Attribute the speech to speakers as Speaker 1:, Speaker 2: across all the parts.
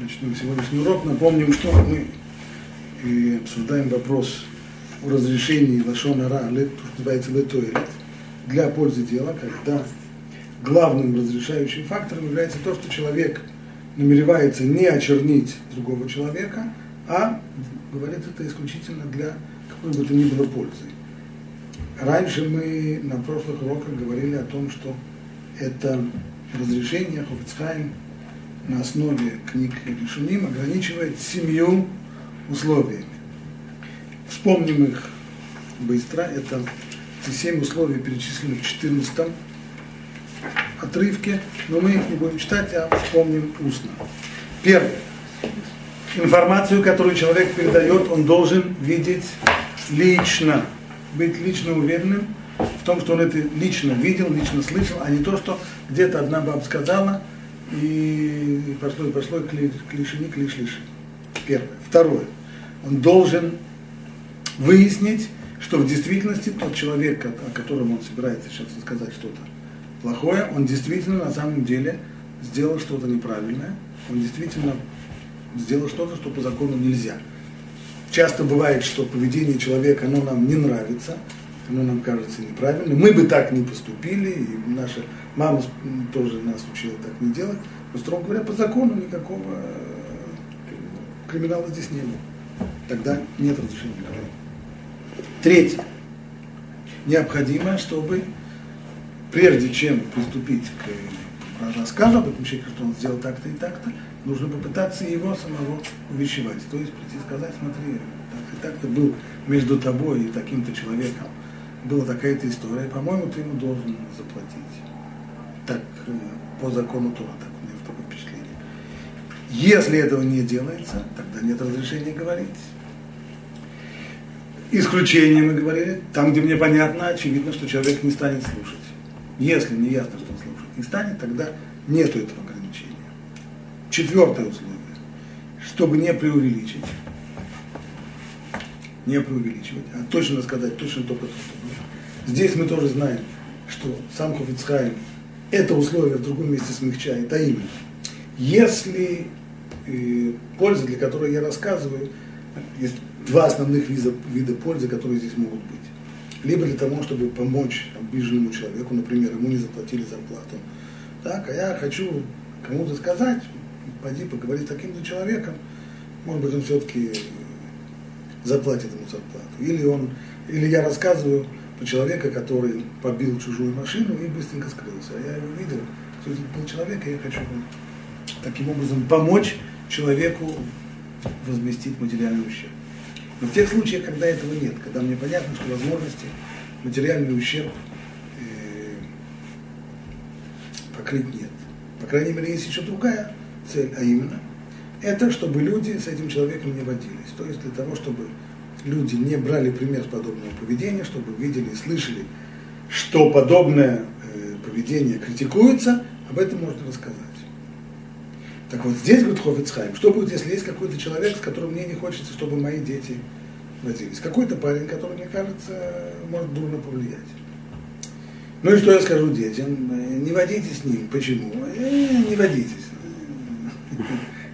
Speaker 1: начнем сегодняшний урок. Напомним, что мы и обсуждаем вопрос о разрешении лашона ра, называется летуэлет, для пользы дела, когда главным разрешающим фактором является то, что человек намеревается не очернить другого человека, а говорит это исключительно для какой бы то ни было пользы. Раньше мы на прошлых уроках говорили о том, что это разрешение Хофицхайм на основе книг Решуним ограничивает семью условиями. Вспомним их быстро. Это эти семь условий перечислены в 14 отрывке, но мы их не будем читать, а вспомним устно. Первое. Информацию, которую человек передает, он должен видеть лично, быть лично уверенным в том, что он это лично видел, лично слышал, а не то, что где-то одна баба сказала, и пошло, и пошло, клиши, не клиш, лиши. Первое. Второе. Он должен выяснить, что в действительности тот человек, о котором он собирается сейчас сказать что-то плохое, он действительно на самом деле сделал что-то неправильное, он действительно сделал что-то, что по закону нельзя. Часто бывает, что поведение человека, оно нам не нравится, оно нам кажется неправильным. Мы бы так не поступили, и наша мама тоже нас учила так не делать. Но, строго говоря, по закону никакого э, криминала здесь не было. Тогда нет разрешения говорить. Третье. Необходимо, чтобы прежде чем приступить к рассказу об этом человеке, что он сделал так-то и так-то, нужно попытаться его самого увещевать. То есть прийти и сказать, смотри, так и так-то был между тобой и таким-то человеком была такая-то история, по-моему, ты ему должен заплатить. Так, э, по закону Тора, так у меня такое впечатление. Если этого не делается, тогда нет разрешения говорить. Исключение мы говорили, там, где мне понятно, очевидно, что человек не станет слушать. Если не ясно, что он слушать не станет, тогда нет этого ограничения. Четвертое условие. Чтобы не преувеличить, не преувеличивать, а точно сказать, точно только то, что было. Здесь мы тоже знаем, что сам Хофицхайм это условие в другом месте смягчает, а именно, если э, польза, для которой я рассказываю, есть два основных вида, вида пользы, которые здесь могут быть. Либо для того, чтобы помочь обиженному человеку, например, ему не заплатили зарплату. Так, а я хочу кому-то сказать, пойди поговори с таким-то человеком, может быть, он все-таки заплатит ему зарплату. Или, он, или я рассказываю про человека, который побил чужую машину и быстренько скрылся. А я его видел, что это был человек, и я хочу таким образом помочь человеку возместить материальный ущерб. Но в тех случаях, когда этого нет, когда мне понятно, что возможности материальный ущерб э, покрыть нет. По крайней мере, есть еще другая цель, а именно – это чтобы люди с этим человеком не водились. То есть для того, чтобы люди не брали пример подобного поведения, чтобы видели и слышали, что подобное э, поведение критикуется, об этом можно рассказать. Так вот здесь говорит Хофицхайм, что будет, если есть какой-то человек, с которым мне не хочется, чтобы мои дети водились. Какой-то парень, который, мне кажется, может дурно повлиять. Ну и что я скажу детям? Э, не водите с ним. Почему? Э, не водитесь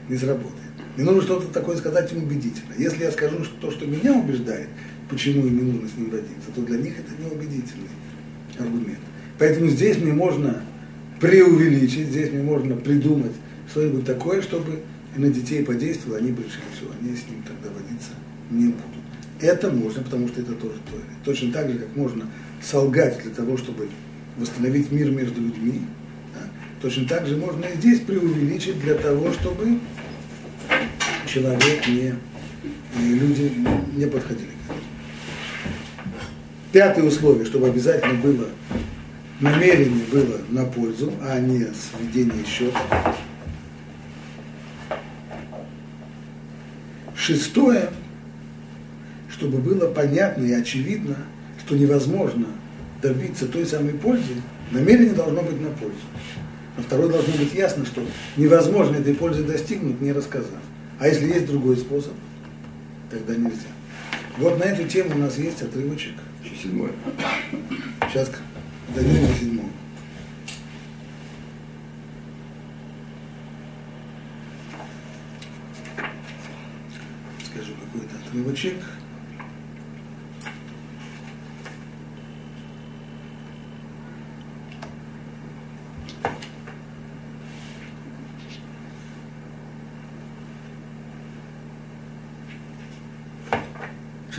Speaker 1: не сработает. Мне нужно что-то такое сказать им убедительно. Если я скажу что то, что меня убеждает, почему им не нужно с ним водиться, то для них это не убедительный аргумент. Поэтому здесь мне можно преувеличить, здесь мне можно придумать что-нибудь такое, чтобы на детей подействовало, они бы решили, все, они с ним тогда водиться не будут. Это можно, потому что это тоже то. Точно так же, как можно солгать для того, чтобы восстановить мир между людьми, Точно так же можно и здесь преувеличить для того, чтобы человек не, люди не подходили к этому. Пятое условие, чтобы обязательно было, намерение было на пользу, а не сведение счета. Шестое, чтобы было понятно и очевидно, что невозможно добиться той самой пользы, намерение должно быть на пользу. Но второй должно быть ясно, что невозможно этой пользы достигнуть, не рассказав. А если есть другой способ, тогда нельзя. Вот на эту тему у нас есть отрывочек.
Speaker 2: Еще седьмой.
Speaker 1: Сейчас дойдем до седьмого. Скажу какой-то отрывочек.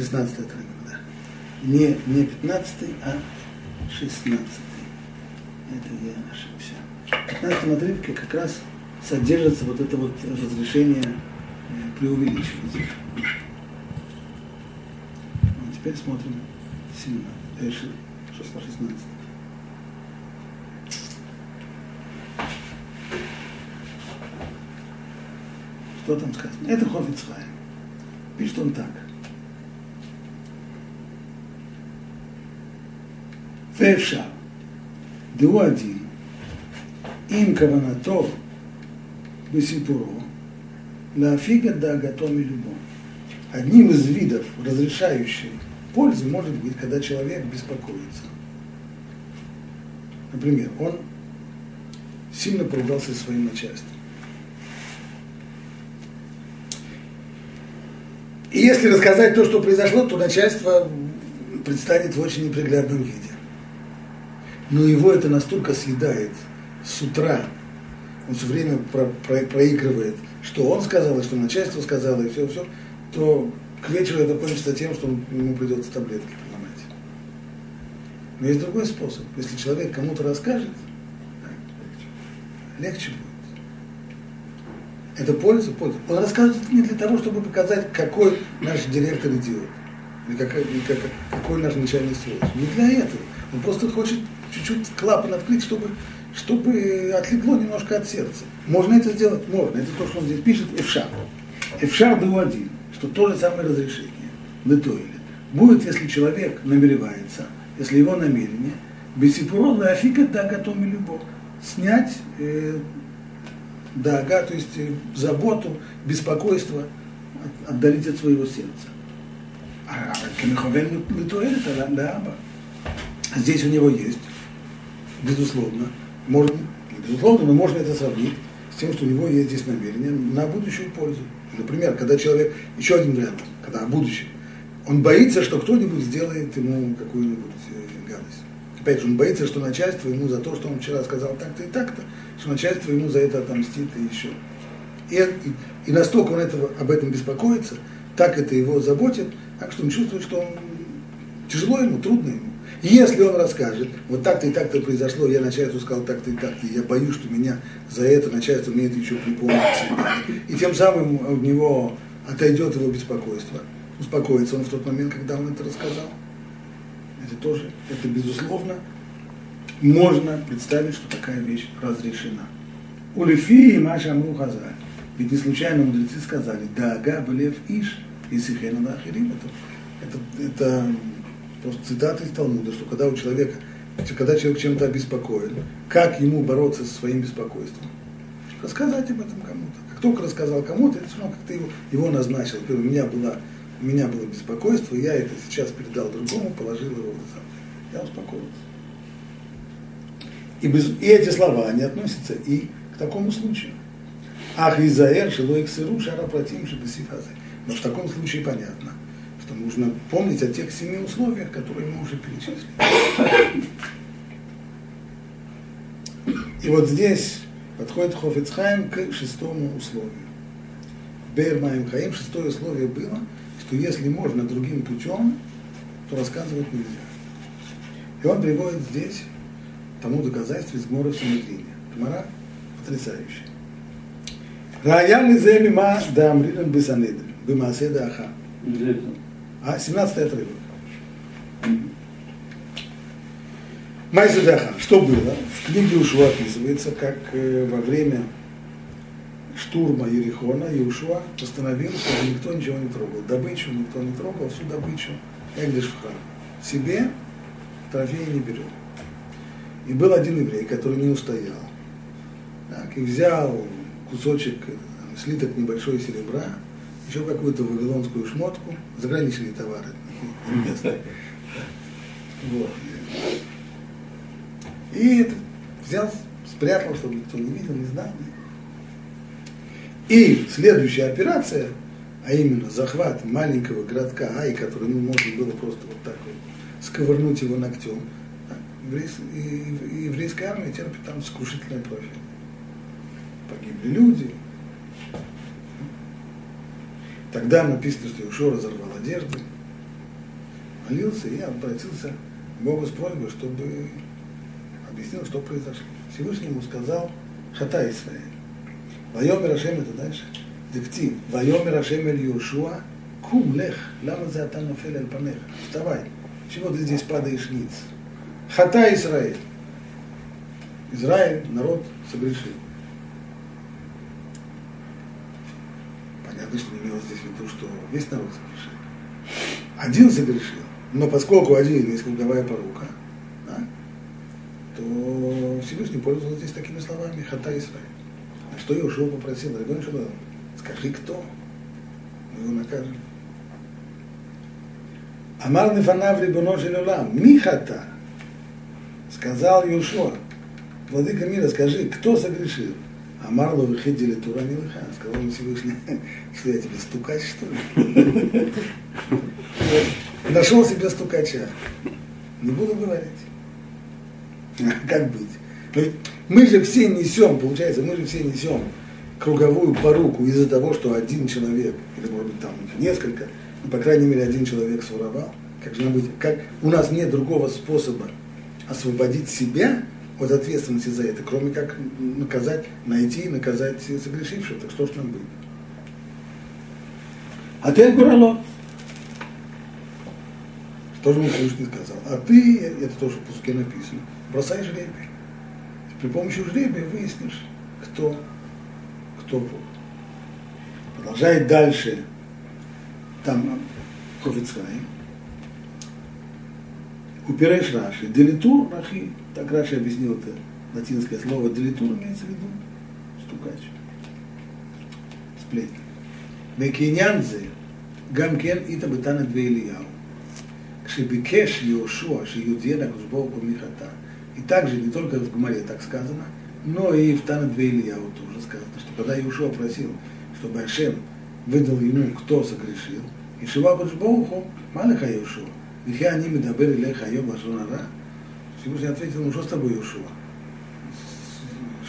Speaker 1: Шестнадцатый отрывок, да. Не, не пятнадцатый, а шестнадцатый. Это я ошибся. В пятнадцатом отрывке как раз содержится вот это вот разрешение э, преувеличивать. А теперь смотрим 17, 16. Что там сказано? Это Хофицхайм. Пишет он так. ואפשר, דהו הדין, עם כוונתו בסיפורו, להפיג את דאגתו милюбо. Одним из видов, разрешающих пользы, может быть, когда человек беспокоится. Например, он сильно поругался со своим начальством. И если рассказать то, что произошло, то начальство предстанет в очень неприглядном виде. Но его это настолько съедает с утра он все время про, про, проигрывает, что он сказал, и что начальство сказало, и все, все, то к вечеру это кончится тем, что ему придется таблетки принимать. Но есть другой способ. Если человек кому-то расскажет, легче будет. Это польза, польза. Он расскажет это не для того, чтобы показать, какой наш директор идиот. Или как, какой наш начальник сволочь. Не для этого. Он просто хочет чуть-чуть клапан открыть, чтобы чтобы отлегло немножко от сердца. Можно это сделать? Можно. Это то, что он здесь пишет, Эфшар. Эфшар был один, что то же самое разрешение, Летоили. Будет, если человек намеревается, если его намерение, Бесипурон Афика да готоми любовь, снять э, дага, то есть э, заботу, беспокойство, отдалить от своего сердца. А Кемиховен Летоили, это да, Здесь у него есть, безусловно, можно, безусловно, мы можем это сравнить с тем, что у него есть здесь намерение на будущую пользу. Например, когда человек, еще один вариант, когда о будущем, он боится, что кто-нибудь сделает ему какую-нибудь э, гадость. Опять же, он боится, что начальство ему за то, что он вчера сказал так-то и так-то, что начальство ему за это отомстит и еще. И, и, и настолько он этого, об этом беспокоится, так это его заботит, так что он чувствует, что он, тяжело ему, трудно ему. Если он расскажет, вот так-то и так-то произошло, я начальству сказал так-то и так-то, я боюсь, что меня за это начальство умеет еще припомнить. И тем самым у него отойдет его беспокойство. Успокоится он в тот момент, когда он это рассказал. Это тоже, это безусловно, можно представить, что такая вещь разрешена. Улифи и Маша Мухазаль. Ведь не случайно мудрецы сказали, да, ага, блев иш, и сихена это, это, это просто цитата из Талмуда, что когда у человека, когда человек чем-то обеспокоен, как ему бороться со своим беспокойством? Рассказать об этом кому-то. Как только рассказал кому-то, это все равно как-то его, его назначил. У меня, было, у меня было беспокойство, я это сейчас передал другому, положил его в. Я успокоился. И, без, и эти слова, они относятся и к такому случаю. Ах, Изаэр, Шилоик Сыру, Шара Платим, Шабасифазы. Но в таком случае понятно – что нужно помнить о тех семи условиях, которые мы уже перечислили. И вот здесь подходит Хофицхайм к шестому условию. Бейр Хаим, шестое условие было, что если можно другим путем, то рассказывать нельзя. И он приводит здесь тому доказательство из Гмора в Синедрине. Гмора потрясающая. Раян из Эмима да Амрилен Бесанедрин, Бемааседа Аха. А, 17 отрывок. Майзудаха, что было? В книге Ушуа описывается, как э, во время штурма Ерихона Иушуа постановил, чтобы никто ничего не трогал. Добычу никто не трогал, всю добычу Эгдиш в храм. Себе трофеи не берет. И был один еврей, который не устоял. Так, и взял кусочек, э, слиток небольшой серебра, еще какую-то вавилонскую шмотку, заграничные товары, местные. Вот. И взял, спрятал, чтобы никто не видел, не знал. И следующая операция, а именно захват маленького городка Ай, который ну, можно было просто вот так вот сковырнуть его ногтем, еврейская армия терпит там скушительное поражение. Погибли люди. Тогда написано, что Ишо разорвал одежды, молился и обратился к Богу с просьбой, чтобы объяснил, что произошло. Всевышний ему сказал, Хата Исраэль. Вайомер Ашем это дальше. Дектив. Вайомер Ашем Эль Йошуа. Кум лех. Лама за атам нафель аль панех. Вставай. Чего ты здесь падаешь ниц? Хата Израиль. Израиль, народ, согрешил. Что не имелось здесь в виду, что весь народ согрешил. Один согрешил, но поскольку один есть круговая порука, да, то Всевышний пользовался здесь такими словами Хата Израиль. А что Иошуа попросил? Ребенок Шаббат, скажи, кто? Мы его накажем. Амар Нефанав Рибоно Шелюлам, Михата, сказал Юшуа, Владыка мира, скажи, кто согрешил? Амар Ловихидили Тура Милыха, сказал ему Всевышний, что я тебе стукач, что ли? Нашел себе стукача. Не буду говорить. Как быть? Мы же все несем, получается, мы же все несем круговую поруку из-за того, что один человек, или может быть там несколько, ну, по крайней мере, один человек своровал. Как же нам быть? Как, у нас нет другого способа освободить себя от ответственности за это, кроме как наказать, найти и наказать согрешившего. Так что ж нам быть? А ты Гуралот. Что же мне Всевышний сказал? А ты, это тоже в пуске написано, бросай жребий. При помощи жребия выяснишь, кто, кто Бог. Продолжает дальше там Хофицхайм. Упираешь Раши. Делитур, Раши, так Раши объяснил это латинское слово. Делитур имеется в виду стукач. Сплетник. Векинянзе, гамкен ита бетана две Ильяу. Кшебикеш Йошуа, Шиюдьена Кузбоку Михата. И также не только в Гумаре так сказано, но и в Тана две Ильяу тоже сказано, что когда Йошуа просил, чтобы Ашем выдал ему, кто согрешил, и Шива Баджбоуху, Малиха Йошуа, я не медабер илеха йом лашонара. Всевышний ответил, ну что с тобой, Йошуа?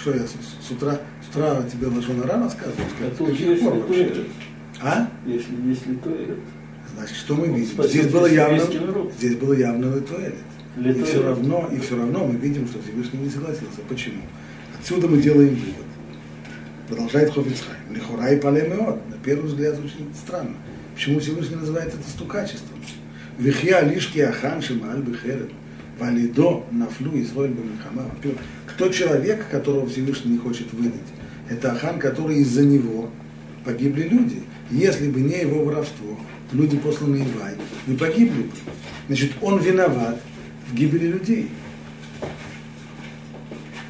Speaker 1: Что я с, утра, с утра тебе лашонара рассказываю?
Speaker 2: А тут если то
Speaker 1: А?
Speaker 2: Если, если туалет.
Speaker 1: Значит, что мы видим? Здесь было явно, здесь было явно туалет. И все равно, и все равно мы видим, что Всевышний не согласился. Почему? Отсюда мы делаем вывод. Продолжает Хофицхайм. Лихура и палемеот. На первый взгляд очень странно. Почему Всевышний называет это стукачеством? Вихья лишки ахан шималь бехерет. Валидо нафлю Израиль бамихама. Кто человек, которого Всевышний не хочет выдать? Это ахан, который из-за него погибли люди. Если бы не его воровство, люди посланные в Ай, не погибли бы. Значит, он виноват в гибели людей.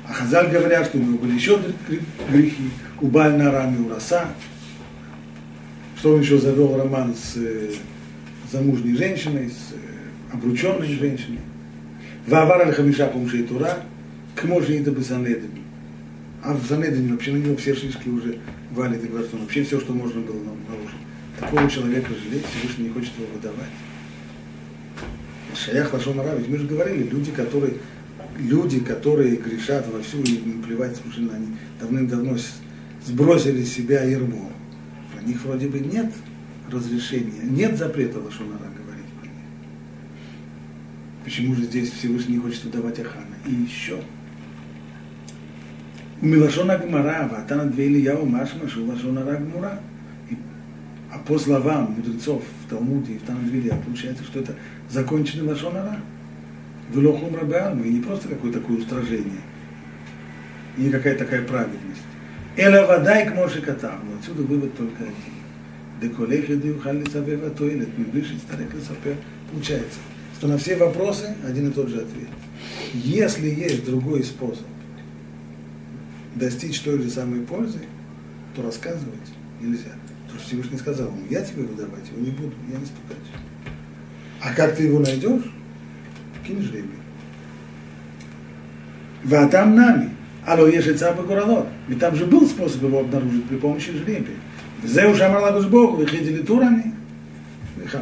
Speaker 1: А Хазаль говорят, что у него были еще грехи. У Бальна Рами у Раса. Что он еще завел роман с замужней женщиной, с э, обрученной женщиной. Вавар аль хамиша помшей тура, к може и бы Санедрин. А в Санедрине вообще на него все шишки уже валят и говорят, вообще все, что можно было наложить. Такого человека жалеть, Всевышний не хочет его выдавать. Шаях Лашон ведь мы же говорили, люди, которые, люди, которые грешат во всю и плевать, слушай, они давным-давно сбросили с себя ермо. Про них вроде бы нет разрешения, нет запрета Лашонара говорить про. Почему же здесь Всевышний хочет выдавать Ахана? И еще. У Милашона Гмара, Ватана Двейли Яу Машма, Шулашона Гмура. А по словам мудрецов в Талмуде и в Танадвиле получается, что это законченный Лашонара. Велохум Рабеалму, и не просто какое-то такое устражение, и не какая-то такая праведность. Эла вода и к Моше Но отсюда вывод только один. Деколех еды ухали сабева тоилет, миблишить старик лесапер. Получается, что на все вопросы один и тот же ответ. Если есть другой способ достичь той же самой пользы, то рассказывать нельзя. То, что Всевышний сказал ему, я тебе выдавать его не буду, я не стукать. А как ты его найдешь? Кинь жребий. Ватам нами. Алло, ешица бы горолот. Ведь там же был способ его обнаружить при помощи жребия. Зе уже амарла Богу, выходили турами.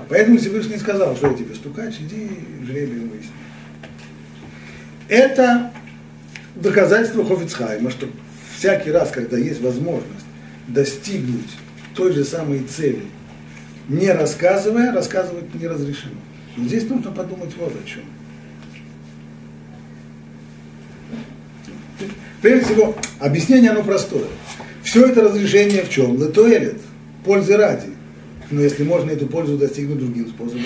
Speaker 1: Поэтому Всевышний сказал, что я тебе стукач, иди жребием выясни. Это доказательство Хофицхайма, что всякий раз, когда есть возможность достигнуть той же самой цели, не рассказывая, рассказывать не разрешено. Но здесь нужно подумать вот о чем. Прежде всего, объяснение оно простое. Все это разрешение в чем? Летуэлит, пользы ради. Но если можно эту пользу достигнуть другим способом,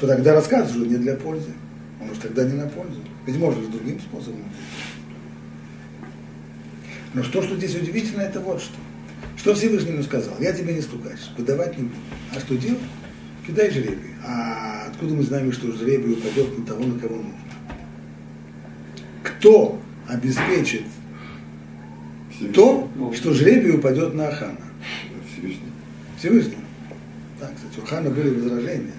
Speaker 1: то тогда рассказ уже не для пользы. Он уж тогда не на пользу. Ведь можно же другим способом. Но что, что здесь удивительно, это вот что. Что Всевышний сказал? Я тебе не стукач, выдавать не буду. А что делать? Кидай жребий. А откуда мы знаем, что жребий упадет на того, на кого нужно? Кто обеспечит то, что жребий упадет на Ахана?
Speaker 2: Всевышний.
Speaker 1: Всевышний. Так, кстати, у Хана были возражения.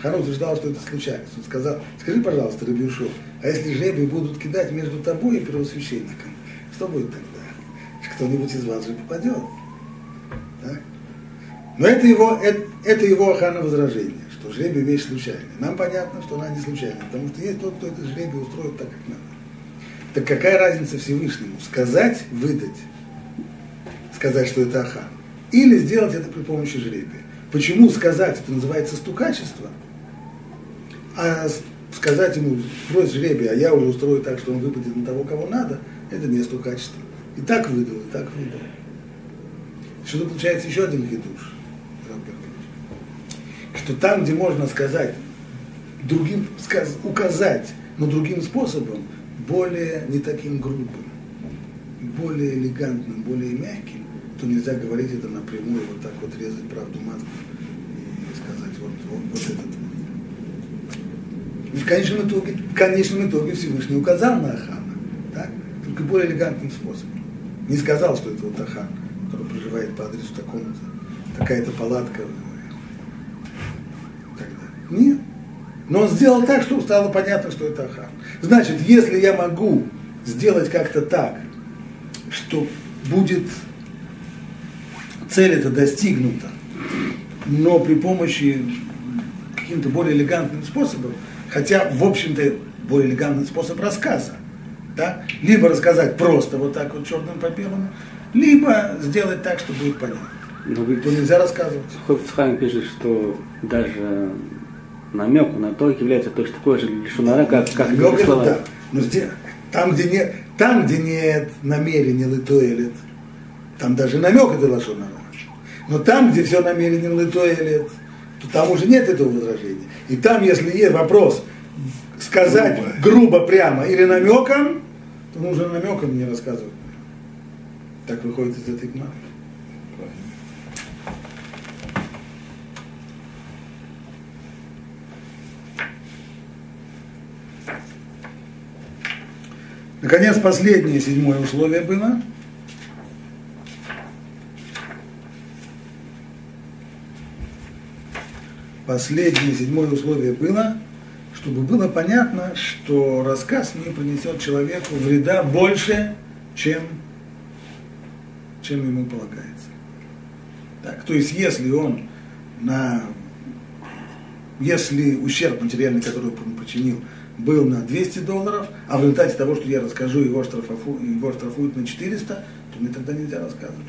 Speaker 1: Хан утверждал, что это случайность. Он сказал, скажи, пожалуйста, Рабиушу, а если жребий будут кидать между тобой и первосвященником, что будет тогда? Кто-нибудь из вас же попадет. Так? Но это его, это, это его Ахана возражение, что жребий вещь случайная. Нам понятно, что она не случайная, потому что есть тот, кто это жребий устроит так, как надо. Так какая разница Всевышнему? Сказать, выдать, сказать, что это Ахан, или сделать это при помощи жребия. Почему сказать, это называется стукачество, а сказать ему, брось жребий, а я уже устрою так, что он выпадет на того, кого надо, это не стукачество. И так выдал, и так выдал. Что получается еще один хидуш, что там, где можно сказать, другим, указать, но другим способом, более не таким грубым, более элегантным, более мягким, то нельзя говорить это напрямую, вот так вот резать правду матку и сказать вот, вот, вот этот вот. И в конечном итоге, в конечном итоге Всевышний указал на Ахана, так? только более элегантным способом. Не сказал, что это вот Ахан, который проживает по адресу такому-то, такая-то палатка. Тогда. Нет. Но он сделал так, чтобы стало понятно, что это Ахан. Значит, если я могу сделать как-то так, что будет цель это достигнута, но при помощи каким-то более элегантным способом, хотя, в общем-то, более элегантный способ рассказа, да? либо рассказать просто вот так вот черным по белому, либо сделать так, что будет понятно. Но ведь то нельзя рассказывать.
Speaker 3: Хофицхайм пишет, что даже намек на то является точно такой же шунара, как, как
Speaker 1: намек это да. Но где, там, где нет, там, где нет намерения литоэлит, там даже намек это лошонара. Но там, где все намерение литоэлит, то там уже нет этого возражения. И там, если есть вопрос, сказать грубо, грубо прямо или намеком, то нужно намеком не рассказывать. Так выходит из этой гмары. Наконец, последнее, седьмое условие было. Последнее, седьмое условие было, чтобы было понятно, что рассказ не принесет человеку вреда больше, чем, чем ему полагается. Так, то есть, если он на если ущерб материальный, который он причинил, был на 200 долларов, а в результате того, что я расскажу, его, штрафу, его штрафуют на 400, то мне тогда нельзя рассказывать.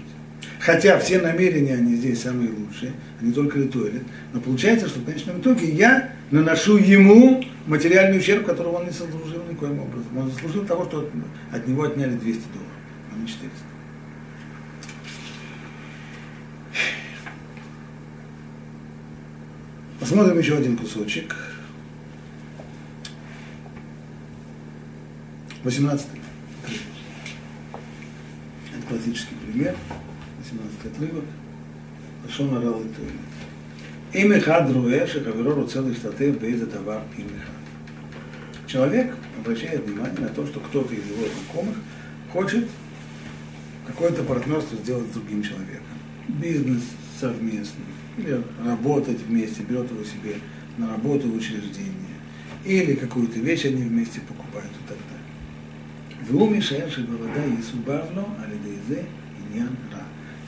Speaker 1: Хотя все намерения, они здесь самые лучшие, они только литуэлят. Но получается, что в конечном итоге я наношу ему материальный ущерб, которого он не заслужил никоим образом. Он заслужил того, что от него отняли 200 долларов, а не 400. Посмотрим еще один кусочек. 18 Это классический пример. 18 отрывок. Лашон орал и туэлет. Им эхад руэ, шехаверо руцел иштатев бейза давар им. Человек обращает внимание на то, что кто-то из его знакомых хочет какое-то партнерство сделать с другим человеком. Бизнес совместный, или работать вместе, берет его себе на работу в учреждение, или какую-то вещь они вместе покупают и так далее. והוא משער שבוודאי יסובב לו על ידי זה עניין רע.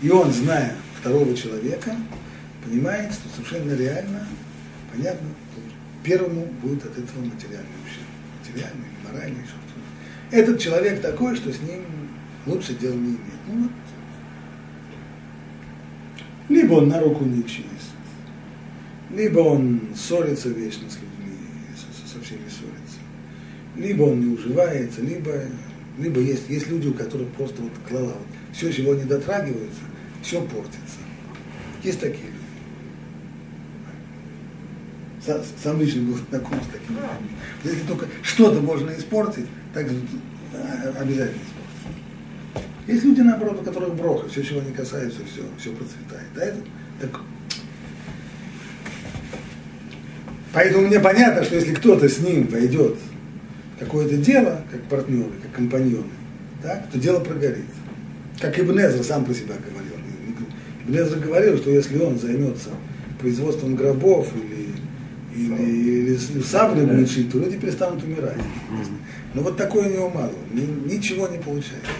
Speaker 1: И он, зная второго человека, понимает, что совершенно реально, понятно, первому будет от этого материальный ущерб. Материальный, моральный, что-то. Этот человек такой, что с ним лучше дел не иметь. Ну вот. Либо он на руку не чист, либо он ссорится вечно с людьми, со, со всеми ссорится, либо он не уживается, либо, либо есть, есть люди, у которых просто вот клала, вот, все, чего не дотрагиваются, все портится. Есть такие люди. Сам, сам лично был знаком с такими людьми. Если только что-то можно испортить, так обязательно испортить. Есть люди, наоборот, у которых броха, все, чего не касается, все, все процветает. Да, это, так... Поэтому мне понятно, что если кто-то с ним пойдет какое-то дело, как партнеры, как компаньоны, так, то дело прогорит. Как Ибн Эзра сам про себя говорил. Ибн Эзра говорил, что если он займется производством гробов или, или, или, саблей будет шить, то люди перестанут умирать. Но вот такое у него мало, ничего не получается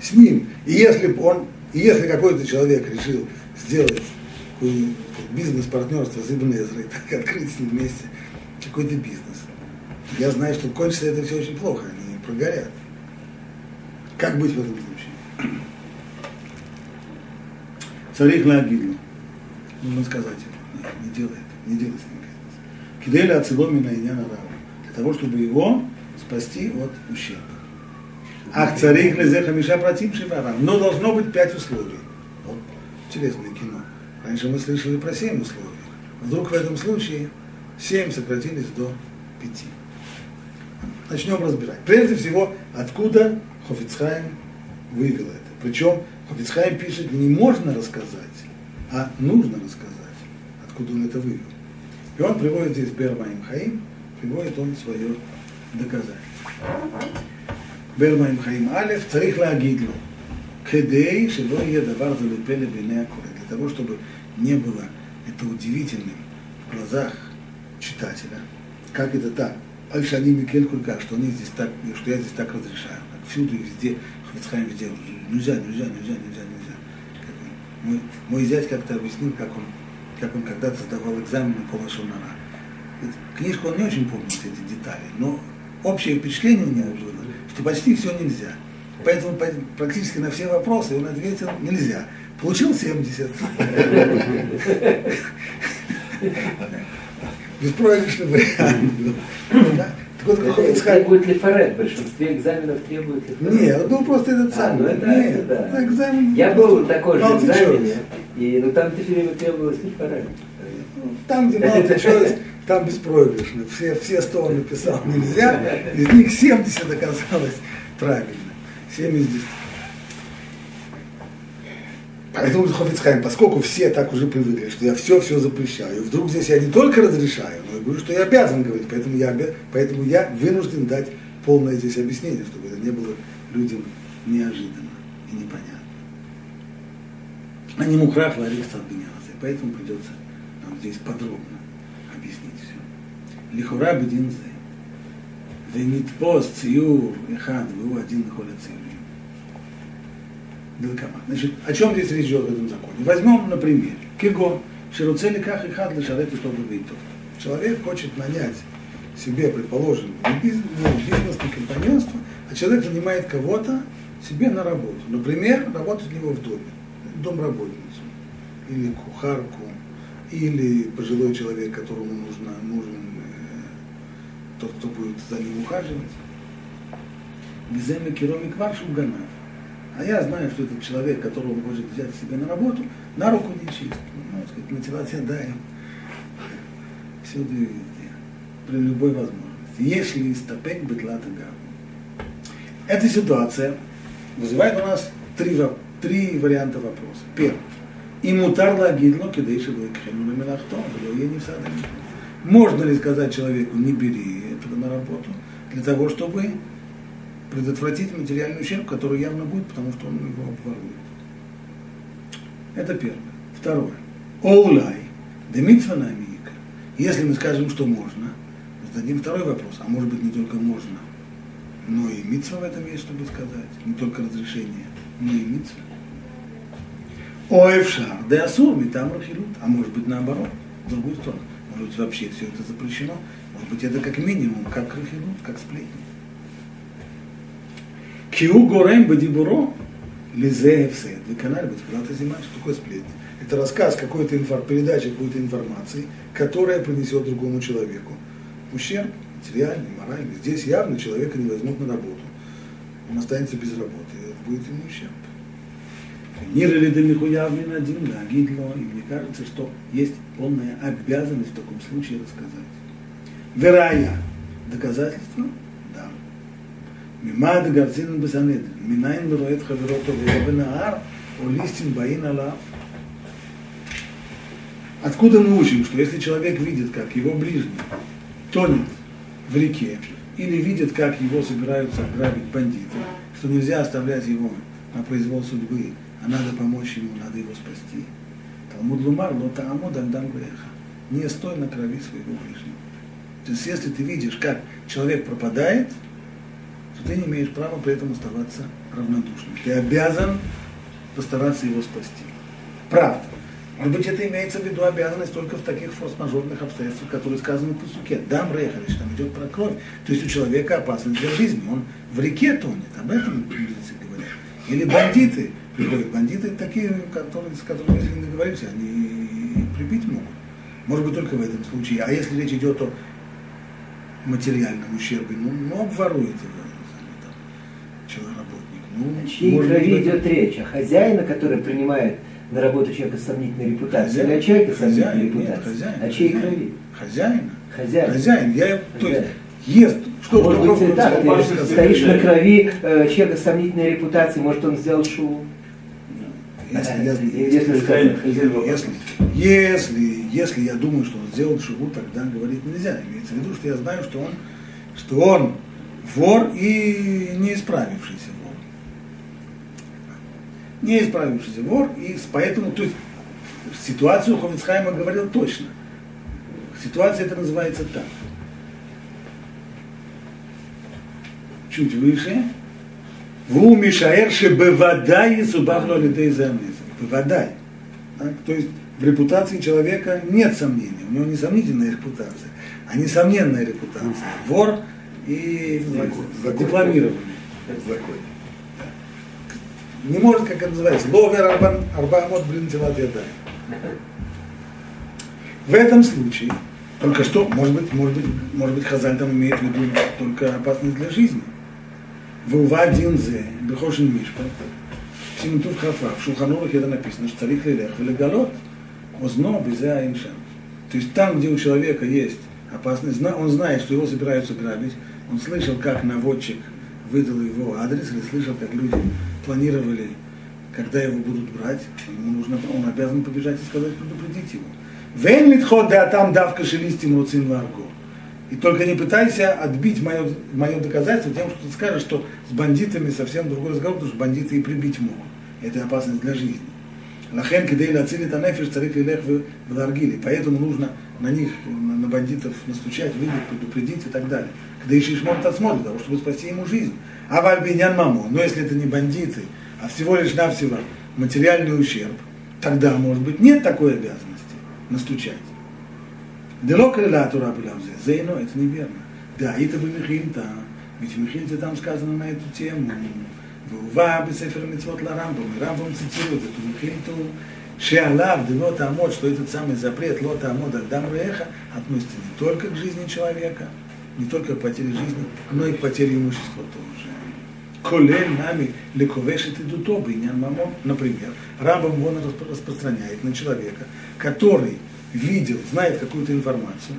Speaker 1: с ним. И если он, и если какой-то человек решил сделать бизнес-партнерство с Ибн Эзрой, так открыть с ним вместе какой-то бизнес, я знаю, что кончится это все очень плохо, они прогорят. Как быть в этом случае? Царих Лагидлу. Нужно сказать ему, не, делай это, не делай с ним бизнес. Киделя Ациломина и Няна Для того, чтобы его спасти от ущерба. Ах, царик лезеха миша против шиварам. Но должно быть пять условий. Вот, интересное кино. Раньше мы слышали про семь условий. Вдруг в этом случае семь сократились до пяти начнем разбирать. Прежде всего, откуда Хофицхайм вывел это. Причем Хофицхайм пишет не можно рассказать, а нужно рассказать, откуда он это вывел. И он приводит здесь Бермаим Хаим, приводит он свое доказательство. Бермаим Хаим Алиф, царих лагидлу. Кедей, шило едавар залепели бенея Для того, чтобы не было это удивительным в глазах читателя. Как это так? Альшани Микель Кулька, что они здесь так, что я здесь так разрешаю, как всюду и везде, Хавицхайм везде, нельзя, нельзя, нельзя, нельзя, нельзя. Мой, мой зять как-то объяснил, как он, как он когда-то сдавал экзамены по Лашонара. Книжку он не очень помнит эти детали, но общее впечатление у него было, что почти все нельзя. Поэтому практически на все вопросы он ответил нельзя. Получил 70. Беспроигрышный вариант был.
Speaker 2: Требует ли фарет? В большинстве экзаменов требует ли фарет?
Speaker 1: Нет, ну просто этот а, самый.
Speaker 2: ну это, Нет, это, да. это экзамен. Я был такой же экзамене, и ну там все время требовалось ли фарет.
Speaker 1: Там, где multiple там беспроигрышно. Все, все 100 написал нельзя, из них 70 оказалось правильно. А это уже Хофиц поскольку все так уже привыкли, что я все-все запрещаю, вдруг здесь я не только разрешаю, но и говорю, что я обязан говорить, поэтому я, поэтому я вынужден дать полное здесь объяснение, чтобы это не было людям неожиданно и непонятно. Они мухрах ларист от бенянаса, и поэтому придется нам здесь подробно объяснить все. Лихура бединзе, венит пост, циюр, эхад, вы один находится циюр наркоман. Значит, о чем здесь речь идет в этом законе? Возьмем, например, Кего, Шируцели Ках и Хад Лешарет и Тобовитов. Человек хочет нанять себе, предположим, бизнес, не, бизнес, компаньонство, а человек нанимает кого-то себе на работу. Например, работать у него в доме, домработницу, или кухарку, или пожилой человек, которому нужно, нужен э, тот, кто будет за ним ухаживать. Беземи Киромик Варшу Ганав а я знаю, что этот человек, которого он хочет взять себе на работу, на руку не чист. Ну, сказать, мотивация даем. Всюду и везде. При любой возможности. Если стопек бетлата гаву. Эта ситуация вызывает у нас три, три варианта вопроса. Первый. И мутар лагидло кидейши лойкхену на мелахто, не в Можно ли сказать человеку, не бери этого на работу, для того, чтобы предотвратить материальный ущерб, который явно будет, потому что он его обворует. Это первое. Второе. Оулай. Демитва намика. Если мы скажем, что можно, зададим второй вопрос. А может быть не только можно, но и митцва в этом есть, чтобы сказать. Не только разрешение, но и митцва. Оэвшар, да асур, метам рахилут. А может быть наоборот, в другую сторону. Может быть вообще все это запрещено. Может быть это как минимум, как рахилут, как сплетни. Киу горем бадибуро, лизеевсе, веканаль быть, когда ты зима, что такое сплетни? Это рассказ какой-то инфор, передача какой-то информации, которая принесет другому человеку ущерб, материальный, моральный. Здесь явно человека не возьмут на работу. Он останется без работы, это будет ему ущерб. Мир или Дамихуявлин один, да, Гидло, и мне кажется, что есть полная обязанность в таком случае рассказать. Верая, доказательство, да. Мимад Гарцин Басанед, Минайн Луроет Хаверото Вебенаар, Олистин Баин Алав. Откуда мы учим, что если человек видит, как его ближний тонет в реке, или видит, как его собираются ограбить бандиты, что нельзя оставлять его на произвол судьбы, а надо помочь ему, надо его спасти. Талмуд Лумар, но тааму дагдам греха. Не стой на крови своего ближнего. То есть, если ты видишь, как человек пропадает, ты не имеешь права при этом оставаться равнодушным. Ты обязан постараться его спасти. Правда. Может быть, это имеется в виду обязанность только в таких форс-мажорных обстоятельствах, которые сказаны в Пасуке. Дам рехалиш, там идет про кровь. То есть у человека опасность для жизни. Он в реке тонет. Об этом мудрецы говорят. Или бандиты приходят. Бандиты такие, которые, с которыми, если не договоримся, они прибить могут. Может быть, только в этом случае. А если речь идет о материальном ущербе, ну, ну обворует его человек-работник. Ну,
Speaker 2: о чьей крови идет речь? О хозяина, который принимает на работу человека с сомнительной репутацией, или о человеке с сомнительной репутацией?
Speaker 1: хозяин,
Speaker 2: о чьей крови?
Speaker 1: Хозяина.
Speaker 2: Хозяин.
Speaker 1: Хозяин. Я, то есть, ест. Что,
Speaker 2: может
Speaker 1: что
Speaker 2: быть, так, ты стоишь на крови э, человека с сомнительной репутацией, может, он сделал шоу.
Speaker 1: Если, я,
Speaker 2: если,
Speaker 1: если, если, если я думаю, что он сделал шагу, тогда говорить нельзя. Имеется в виду, что я знаю, что он, что он вор и не исправившийся вор. Не исправившийся вор, и поэтому, то есть, ситуацию Ховицхайма говорил точно. Ситуация это называется так. Чуть выше, Ву Мишаэр Шебевадай Субавло Лидей. Бевадай. То есть в репутации человека нет сомнений. У него несомнительная репутация, а несомненная репутация. Вор и
Speaker 4: декламирование.
Speaker 1: Не может, как это называется, ловер арбан, арбамот блин. В этом случае, только что, может быть, может быть, может быть, Хазаль там имеет в виду только опасность для жизни. Вува динзе, бехошин мишпа, синутув хафа, в Шулхановых это написано, что царик лилех, велегалот, озно, безя, иншам. То есть там, где у человека есть опасность, он знает, что его собираются грабить, он слышал, как наводчик выдал его адрес, или слышал, как люди планировали, когда его будут брать, ему нужно, он обязан побежать и сказать, предупредить его. Вен литхот да там давка шелистим руцин ларго. И только не пытайся отбить мое, мое доказательство тем, что ты скажешь, что с бандитами совсем другой разговор, потому что бандиты и прибить могут. Это опасность для жизни. Лахен кидей ацилит анефиш царик лилех в ларгили. Поэтому нужно на них, на бандитов настучать, выйдет, предупредить и так далее. Когда ищешь мон тацмон, для того, чтобы а спасти ему жизнь. А вальбинян маму, но если это не бандиты, а всего лишь навсего материальный ущерб, тогда, может быть, нет такой обязанности настучать. Дело крылату рабилавзе, зейно, это неверно. Да, это вы михинта, ведь в Михильте там сказано на эту тему. Бува, бисефер митцвот ларамбам, и рамбам цитирует эту михинту, Шиалав, Дело Тамот, что этот самый запрет лота Тамот Адам Веха относится не только к жизни человека, не только к потере жизни, но и к потере имущества тоже. Колель нами лековешит идут оба, мамон, например, рабом он распространяет на человека, который видел, знает какую-то информацию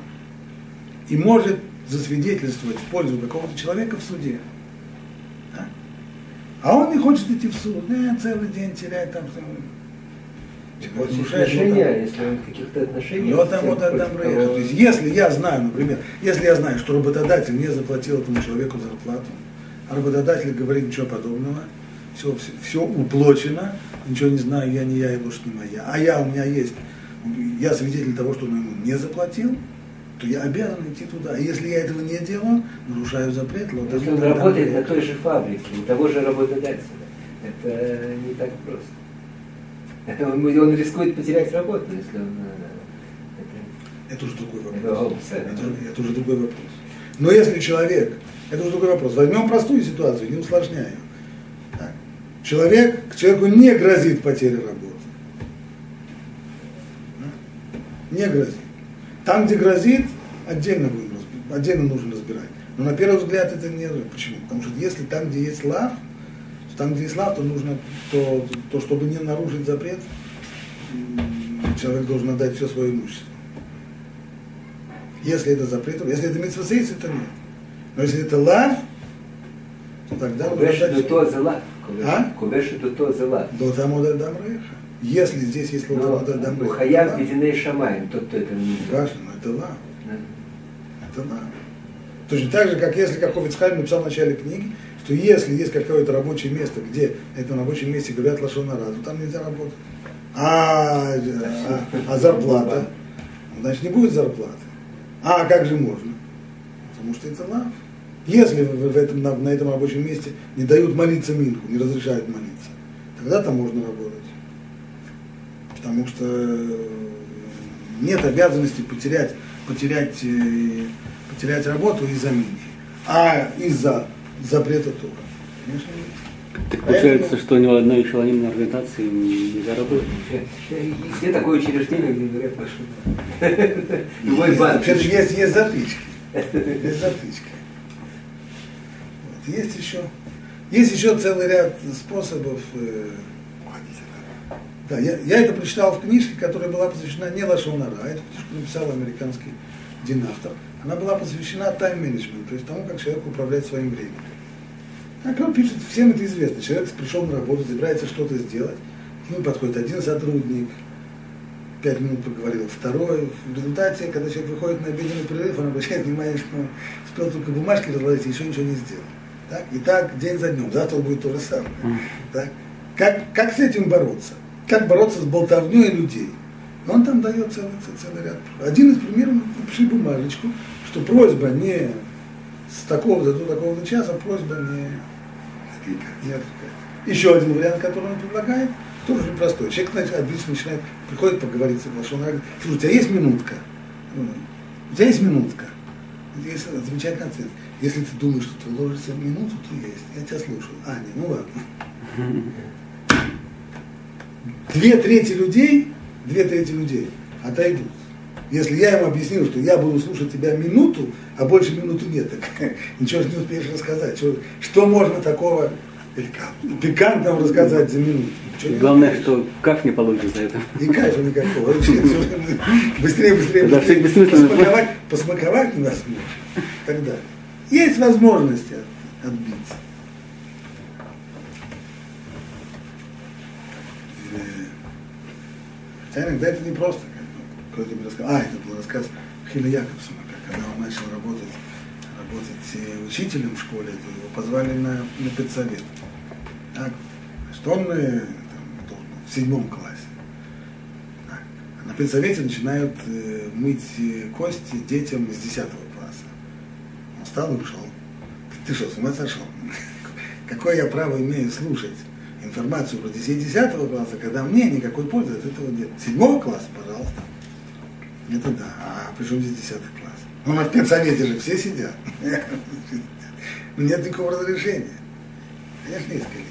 Speaker 1: и может засвидетельствовать в пользу какого-то человека в суде. А, а он не хочет идти в суд, э, целый день теряет там что-нибудь
Speaker 2: отношения, если он в каких-то отношениях.
Speaker 1: Вот там вот там То есть, если я знаю, например, если я знаю, что работодатель не заплатил этому человеку зарплату, а работодатель говорит ничего подобного, все, все, все уплочено, ничего не знаю, я не я, и лошадь не моя, а я, у меня есть я свидетель того, что он ему не заплатил, то я обязан идти туда. И если я этого не делаю, нарушаю запрет. Вот
Speaker 2: Если он работает на той же фабрике, у того же работодателя, это не так просто. Он, он рискует потерять работу, если он...
Speaker 1: Это, это уже другой вопрос. Это, это, это уже другой вопрос. Но если человек, это уже другой вопрос. Возьмем простую ситуацию, не усложняем. Так. Человек, человеку не грозит потеря работы. Не грозит. Там, где грозит, отдельно будем разбирать, отдельно нужно разбирать. Но на первый взгляд это не... Почему? Потому что если там, где есть лав, там, где лав, то нужно, то, то чтобы не нарушить запрет, человек должен отдать все свое имущество. Если это запрет, если это митцвасейс, то нет. Но если это лав, то тогда
Speaker 2: нужно отдать... то за лав.
Speaker 1: А?
Speaker 2: Кубеш это то за лав.
Speaker 1: До тому дам Если здесь есть слово дам
Speaker 2: рейха. Ухаяв бединей шамаем, тот, кто это не
Speaker 1: Важно, но это лав. Это лав. Точно так же, как если, как Хофицхайм написал в начале книги, что если есть какое-то рабочее место, где на этом рабочем месте говорят лошонара, то там нельзя работать. А, а, а зарплата? Значит, не будет зарплаты. А как же можно? Потому что это лав. Если в этом, на, на этом рабочем месте не дают молиться Минку, не разрешают молиться, тогда там можно работать. Потому что нет обязанности потерять, потерять, э, потерять работу из-за Минки. А из-за запрета Тура. Конечно,
Speaker 3: нет. Так получается, что у него одной шалонимной организации не заработает.
Speaker 2: Где такое учреждение, где говорят вашу? Любой банк.
Speaker 1: Есть, есть затычки. Есть затычки. Вот. Есть еще, есть еще целый ряд способов. Э, да, я, я это прочитал в книжке, которая была посвящена не Лашонара, а эту книжку написал американский динавтор. Она была посвящена тайм-менеджменту, то есть тому, как человек управляет своим временем. Так он пишет, всем это известно. Человек пришел на работу, собирается что-то сделать. К нему подходит один сотрудник, пять минут поговорил, второй. В результате, когда человек выходит на обеденный перерыв, он обращает внимание, что он успел только бумажки разложить и еще ничего не сделал. Так? И так день за днем. Завтра будет то же самое. Так? Как, как с этим бороться? Как бороться с болтовней людей? Он там дает целый, целый ряд. Один из примеров, напиши бумажечку, что просьба не с такого-то до такого-то часа, просьба не, не отвлекать. Еще один вариант, который он предлагает, тоже очень простой. Человек значит, обычно начинает, приходит поговорить с он говорит, слушай, у тебя есть минутка? У тебя есть минутка? Есть замечательный ответ. Если ты думаешь, что ты ложишься в минуту, то есть. Я тебя слушаю. А, нет, ну ладно. Две трети людей, две трети людей отойдут. Если я им объяснил, что я буду слушать тебя минуту, а больше минуты нет, так ничего не успеешь рассказать. Что, что можно такого пикантного рассказать за минуту?
Speaker 3: Главное, что кайф не получится это.
Speaker 1: И кайфа никакого. Быстрее, быстрее, быстрее. Посмаковать, посмаковать не нас может. Тогда есть возможности отбиться. Э, хотя иногда это не кто-то мне рассказал, а, это был рассказ Хиля Якобсона, когда он начал работать, работать э, учителем в школе, его позвали на, на педсовет. Так, что он э, там, в седьмом классе. Так. А на педсовете начинают э, мыть э, кости детям из десятого класса. Он встал и ушел. Ты что, с ума сошел? Какое я право имею слушать информацию про детей 10 класса, когда мне никакой пользы от этого нет. Седьмого класса, пожалуйста. Это да. А причем здесь 10 класс? Ну, на педсовете же все сидят. Нет никакого разрешения. Конечно, есть коллеги.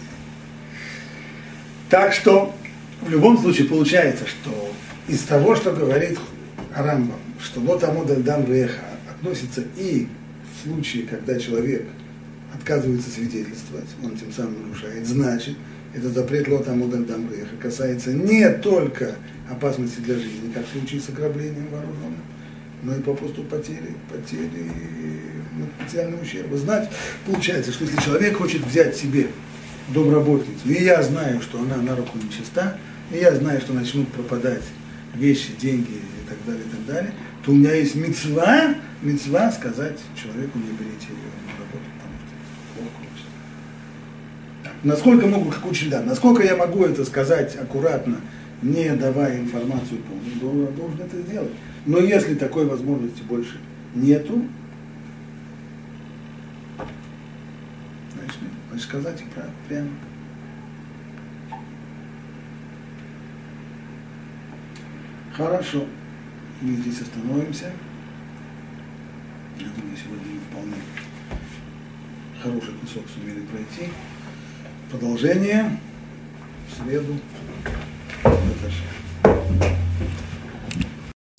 Speaker 1: Так что, в любом случае, получается, что из того, что говорит Рамбам, что Амодаль Дам Реха относится и в случае, когда человек отказывается свидетельствовать, он тем самым нарушает, значит, этот запрет Лота Амодаль Дам Реха касается не только опасности для жизни, как в случае с ограблением вооруженным, но и попросту потери, потери материального ущерба. Знать, получается, что если человек хочет взять себе домработницу, и я знаю, что она на руку нечиста, и я знаю, что начнут пропадать вещи, деньги и так далее, и так далее, то у меня есть мецва, мецва сказать человеку, не берите ее на работу, потому что плохо учится. Насколько могу, как учитель, насколько я могу это сказать аккуратно, не давая информацию полную, должен это сделать. Но если такой возможности больше нету, значит, значит сказать и прямо. Хорошо. Мы здесь остановимся. Я думаю, сегодня мы вполне хороший кусок сумели пройти. Продолжение в среду. Это.